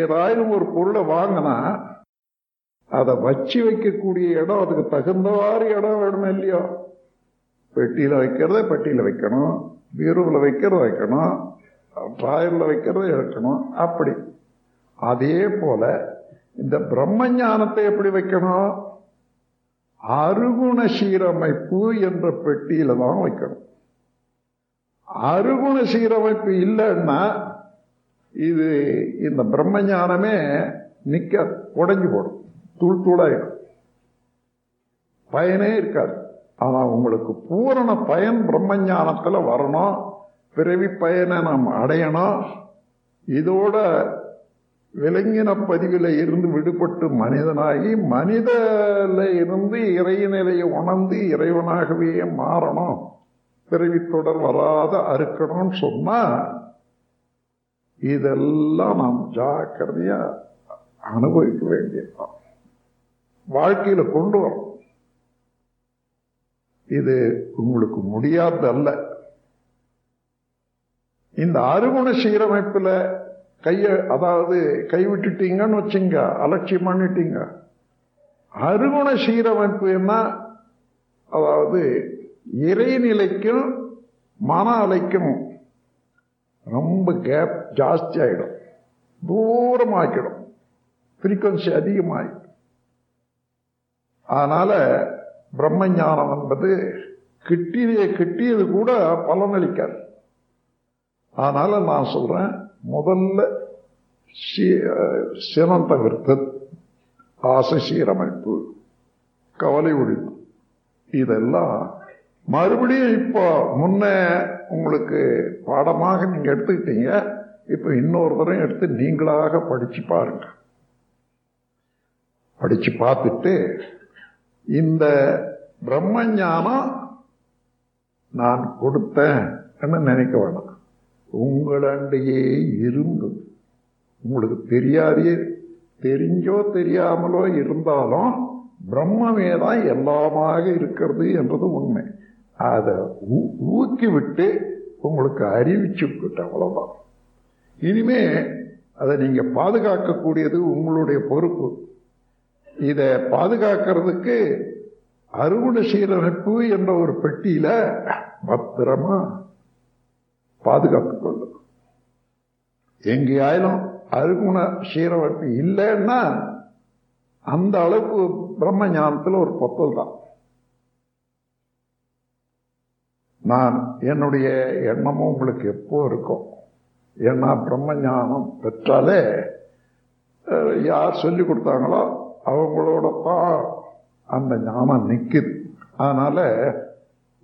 ஏதாயிரம் ஒரு பொருளை வாங்கினா அதை வச்சு வைக்கக்கூடிய இடம் அதுக்கு தகுந்தவாறு இடம் வேணும் இல்லையோ? பெட்டியில வைக்கிறத பெட்டியில வைக்கணும் பீரோவில் வைக்கிறத வைக்கணும் ட்ராயரில் வைக்கிறத வைக்கணும் அப்படி. அதே போல இந்த பிரம்ம ஞானத்தை எப்படி வைக்கணும்? அருகுண சீரமைப்பு என்ற பெட்டியில தான் வைக்கணும். அருகுண சீரமைப்பு இல்லைன்னா இது இந்த பிரம்ம ஞானமே நிற்க உடஞ்சி போடும். தூள் தூளாயிடும். பயனே இருக்காது. ஆனால் உங்களுக்கு பூரண பயன் பிரம்மஞானத்தில் வரணும். பிறவி பயனை நாம் அடையணும். இதோட விலங்கின பதிவில் இருந்து விடுபட்டு மனிதனாகி மனிதில் இருந்து இறைநிலையை உணர்ந்து இறைவனாகவே மாறணும். பிறவி தொடர் வராத அறுக்கணும்னு சொன்னால் இதெல்லாம் நாம் ஜாக்கிரதையா அனுபவிக்க வேண்டியதுதான் வாழ்க்கையில கொண்டு வரும். இது உங்களுக்கு முடியாதல்ல இந்த அருகுண சீரமைப்புல கைய அதாவது கைவிட்டுட்டீங்கன்னு வச்சுங்க அலட்சியம் பண்ணிட்டீங்க. அருகுண சீரமைப்பு என்ன? அதாவது இறைநிலைக்கும் மன அலைக்கும் ரொம்ப கேப் ஜாஸ்தி ஆகிடும் தூரமாக்கிடும். ஃப்ரீக்வன்சி அதிகமாகிடும் அதனால் பிரம்ம ஞானம் என்பது கிட்டியதே கிட்டியது கூட பலனளிக்காது. அதனால் நான் சொல்கிறேன் முதல்ல சினம் தவிர்த்து ஆசை சீரமைப்பு கவலை ஒழிப்பு இதெல்லாம் மறுபடியும் இப்போ முன்ன உங்களுக்கு பாடமாக நீங்கள் எடுத்துக்கிட்டீங்க இப்போ இன்னொரு தரம் எடுத்து நீங்களாக படித்து பாருங்க. படித்து பார்த்துட்டு இந்த பிரம்ம ஞானம் நான் கொடுத்தேன் நினைக்க வேணாம். உங்களண்டையே இருந்து உங்களுக்கு தெரியாதே தெரிஞ்சோ தெரியாமலோ இருந்தாலும் பிரம்மமே தான் எல்லாமாக இருக்கிறது என்றது உண்மை. அதை ஊக்கிவிட்டு உங்களுக்கு அறிவிச்சு விட்டு அவ்வளோதான் இனிமே அதை நீங்கள் பாதுகாக்கக்கூடியது உங்களுடைய பொறுப்பு. இதை பாதுகாக்கிறதுக்கு அருகுண சீரமைப்பு என்ற ஒரு பெட்டியில பத்திரமா பாதுகாத்துக் கொள்ளும். எங்கேயாயிலும் அருகுண சீரமைப்பு இல்லைன்னா அந்த அளவுக்கு பிரம்ம ஞானத்தில் ஒரு பொத்தல் தான். நான் என்னுடைய எண்ணமும் உங்களுக்கு எப்போ இருக்கும் ஏன்னா பிரம்ம ஞானம் பெற்றாலே யார் சொல்லி கொடுத்தாங்களோ அவங்களோட தான் அந்த ஞானம் நிற்குது அதனால்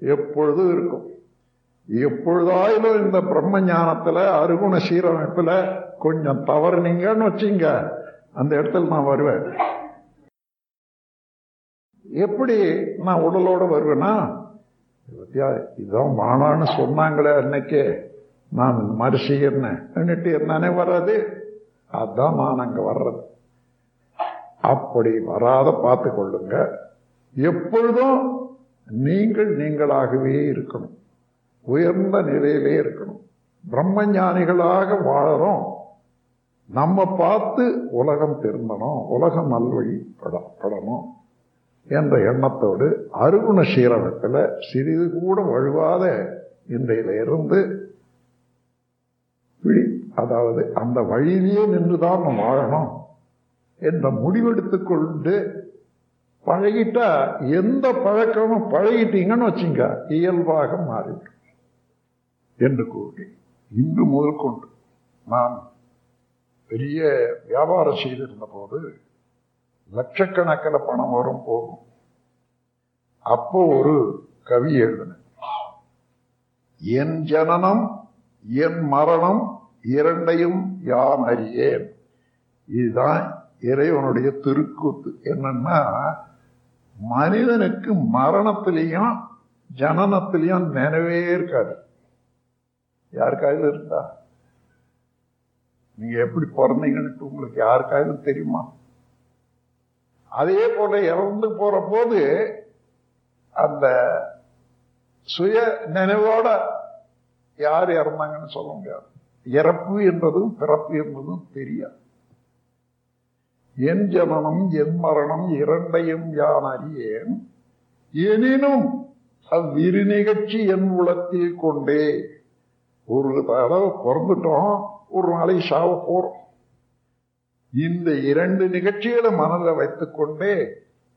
எப்பொழுதும் இருக்கும். எப்பொழுதாயிலும் இந்த பிரம்ம ஞானத்தில் அருகுண சீரமைப்பில் கொஞ்சம் தவறுனீங்கன்னு வச்சுங்க அந்த இடத்துல நான் வருவேன். எப்படி நான் உடலோடு வருவேன்னா பத்தியா இதான் வானான்னு சொன்னாங்களே அன்னைக்கே. நான் இந்த மாதிரி செய்யறேன்னுட்டு என்னன்னே வர்றது? அதான் நான் அங்க வர்றது. அப்படி வராத பார்த்து கொள்ளுங்க எப்பொழுதும் நீங்கள் நீங்களாகவே இருக்கணும். உயர்ந்த நிலையிலே இருக்கணும். பிரம்ம ஞானிகளாக வாழறோம். நம்ம பார்த்து உலகம் திருந்தணும் உலகம் நல்வழி படணும். என்ற எண்ணத்தோடு அருகுண சீரகத்தில் சிறிது கூட வழுவாத இன்றையில இருந்து அதாவது அந்த வழியிலேயே நின்றுதான் நம்ம வாழணும் என்ற முடிவெடுத்துக்கொண்டு பழகிட்டா எந்த பழக்கமும் பழகிட்டீங்கன்னு வச்சுங்க இயல்பாக மாறிவிடும் என்று கூறி இன்று முதல் கொண்டு நான் பெரிய வியாபாரம் செய்திருந்த போது லட்சக்கணக்கில் பணம் வரும் போகும். அப்போ ஒரு கவி எழுதின என் ஜனனம் என் மரணம் இரண்டையும் யான் அறியேன்? இதுதான் இறைவனுடைய திருக்கூத்து. என்னன்னா மனிதனுக்கு மரணத்திலையும் ஜனனத்திலையும் நினைவே இருக்காது. யாருக்காவது இருந்தா? நீங்க எப்படி பிறந்தீங்கன்னு உங்களுக்கு யாருக்காவது தெரியுமா? அதே போல இறந்து போற போது அந்த சுய நினைவோட யார் இறந்தாங்கன்னு சொல்ல முடியாது. இறப்பு என்பதும் பிறப்பு என்பதும் தெரியாது. என் ஜனனம் என் மரணம் இரண்டையும் யான் அறியேன்? எனினும் அவ்விரு நிகழ்ச்சி என் உளத்தில் கொண்டே. ஒரு தடவை பிறந்துட்டோம் ஒரு நாளைக்கு சாவ போறோம் இந்த இரண்டு நிகழ்ச்சிகளை மனதில் வைத்துக்கொண்டே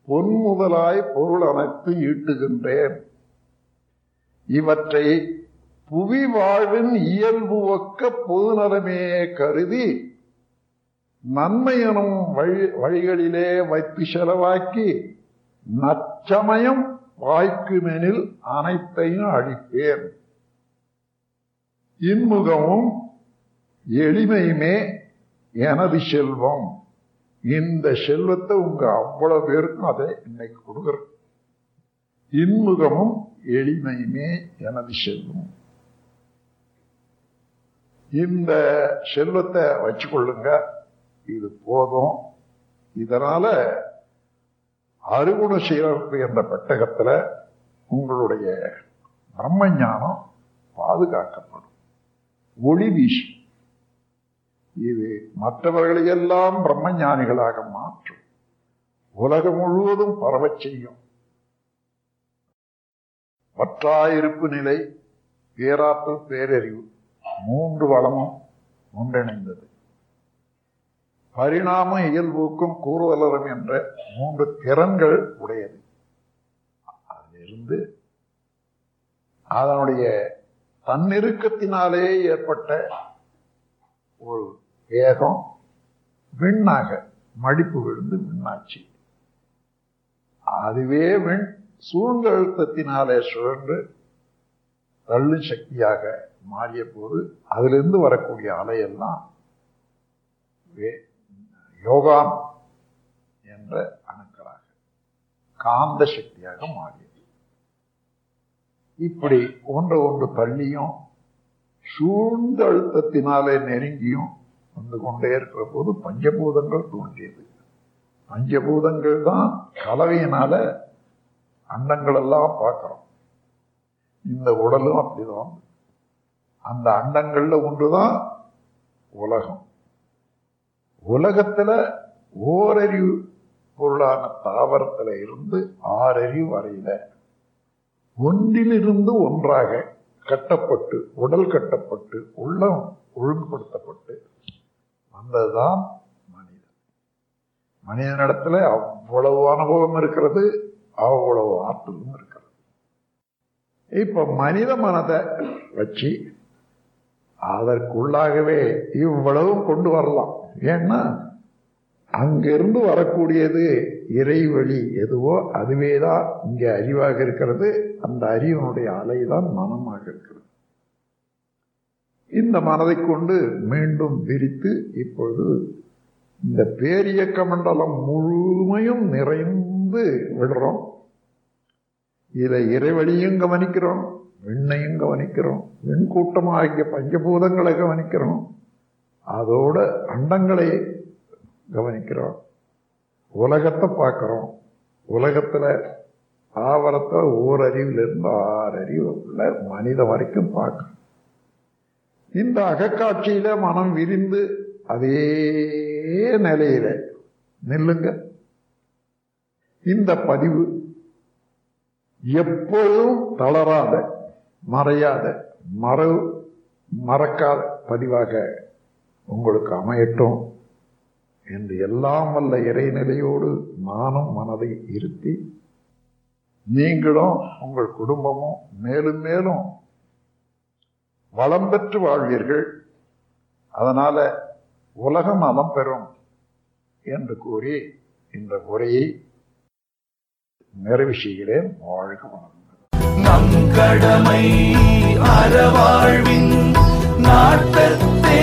பொன் முதலாய் பொருள் அமைத்து ஈட்டுகின்றேன். இவற்றை புவி வாழ்வின் இயல்பு ஒக்க பொதுநலமே கருதி நன்மை எனும் வழி வழிகளிலே வைத்து செலவாக்கி நச்சமயம் வாய்க்குமெனில் அனைத்தையும் அழிப்பேன். இன்முகமும் எளிமையுமே எனது செல்வம் இந்த செல்வத்தை உங்க அவ்வளவு பேருக்கும் அதை இன்னைக்கு கொடுக்குற இன்முகமும் எளிமையுமே எனது செல்வம் இந்த செல்வத்தை வச்சுக்கொள்ளுங்க. இது போதும். இதனால அருகுண சீரமைப்பு என்ற பெட்டகத்துல உங்களுடைய பிரம்ம ஞானம் பாதுகாக்கப்படும். ஒளி வீசும். இது மற்றவர்களையெல்லாம் பிரம்ம ஞானிகளாக மாற்றும். உலகம் முழுவதும் பரவச் செய்யும். பற்றாயிருப்பு நிலை பேராற்றல் பேரறிவு மூன்று வளமும் ஒன்றிணைந்தது. பரிணாம இயல்புக்கும் கூறுதலரும் என்ற மூன்று திறன்கள் உடையது. அதிலிருந்து அதனுடைய தன்னிருக்கத்தினாலே ஏற்பட்ட ஒரு ஏகம் விண்ணாக மடிப்பு விழுந்து விண்ணாச்சு. அதுவே விண் சூழ்ந்தழுத்தத்தினாலே சுழன்று தள்ளு சக்தியாக மாறிய போது அதிலிருந்து வரக்கூடிய அலையெல்லாம் யோகாம் என்ற அணுக்களாக காந்த சக்தியாக மாறியது. இப்படி ஒன்று ஒன்று தள்ளியும் சூழ்ந்த அழுத்தத்தினாலே நெருங்கியும் வந்து கொண்டே இருக்கிற போது பஞ்சபூதங்கள் தோன்றியது. பஞ்சபூதங்கள் தான் கலவையினால அண்டங்கள் எல்லாம் பார்க்கிறோம். இந்த உடலும் அப்படிதான். அந்த அண்டங்கள்ல ஒன்றுதான் உலகம். உலகத்துல ஓரறிவு பொருளான தாவரத்துல இருந்து ஆறறிவு வரையில ஒன்றிலிருந்து ஒன்றாக கட்டப்பட்டு உடல் கட்டப்பட்டு உள்ளம் ஒழுங்குபடுத்தப்பட்டு வந்ததுதான் மனிதன். மனிதனிடத்துல அவ்வளவு அனுபவம் இருக்கிறது அவ்வளவு ஆற்றலும் இருக்கிறது. இப்ப மனித மனதை வச்சு அதற்குள்ளாகவே இவ்வளவும் கொண்டு வரலாம். ஏன்னா அங்கிருந்து வரக்கூடியது இறைவழி எதுவோ அதுவேதான் இங்கே அறிவாக இருக்கிறது. அந்த அறிவனுடைய அலைதான் மனமாக இருக்கிறது. இந்த மனதை கொண்டு மீண்டும் விரித்து இப்பொழுது இந்த பேரியக்க மண்டலம் முழுமையும் நிறைந்து விடுறோம். இதை இறைவழியும் கவனிக்கிறோம் விண்ணையும் கவனிக்கிறோம் விண்கூட்டமாகிய பஞ்சபூதங்களை கவனிக்கிறோம் அதோட அண்டங்களை கவனிக்கிறோம். உலகத்தை பார்க்குறோம். உலகத்தில் ஆவரத்தை ஓரறிவிலிருந்து ஆறு அறிவு உள்ள மனித வரைக்கும் பார்க்குறோம். இந்த அகக்காட்சியில மனம் விரிந்து அதே நிலையில நில்லுங்க. இந்த பதிவு எப்பொழுதும் தளராத மறையாத மறவு மறக்காத பதிவாக உங்களுக்கு அமையட்டும் என்று எல்லாம் வல்ல இறைநிலையோடு நானும் மனதை இருத்தி நீங்களும் உங்கள் குடும்பமும் மேலும் மேலும் வளம் பெற்று வாழ்வீர்கள். அதனால உலகம் அலம் பெறும் என்று கூறி இந்த உரையை நிறைவு செய்கிறேன் வாழ்க வணக்கம் நம் கடமை அறவாழ்வின் நாட்டத்தே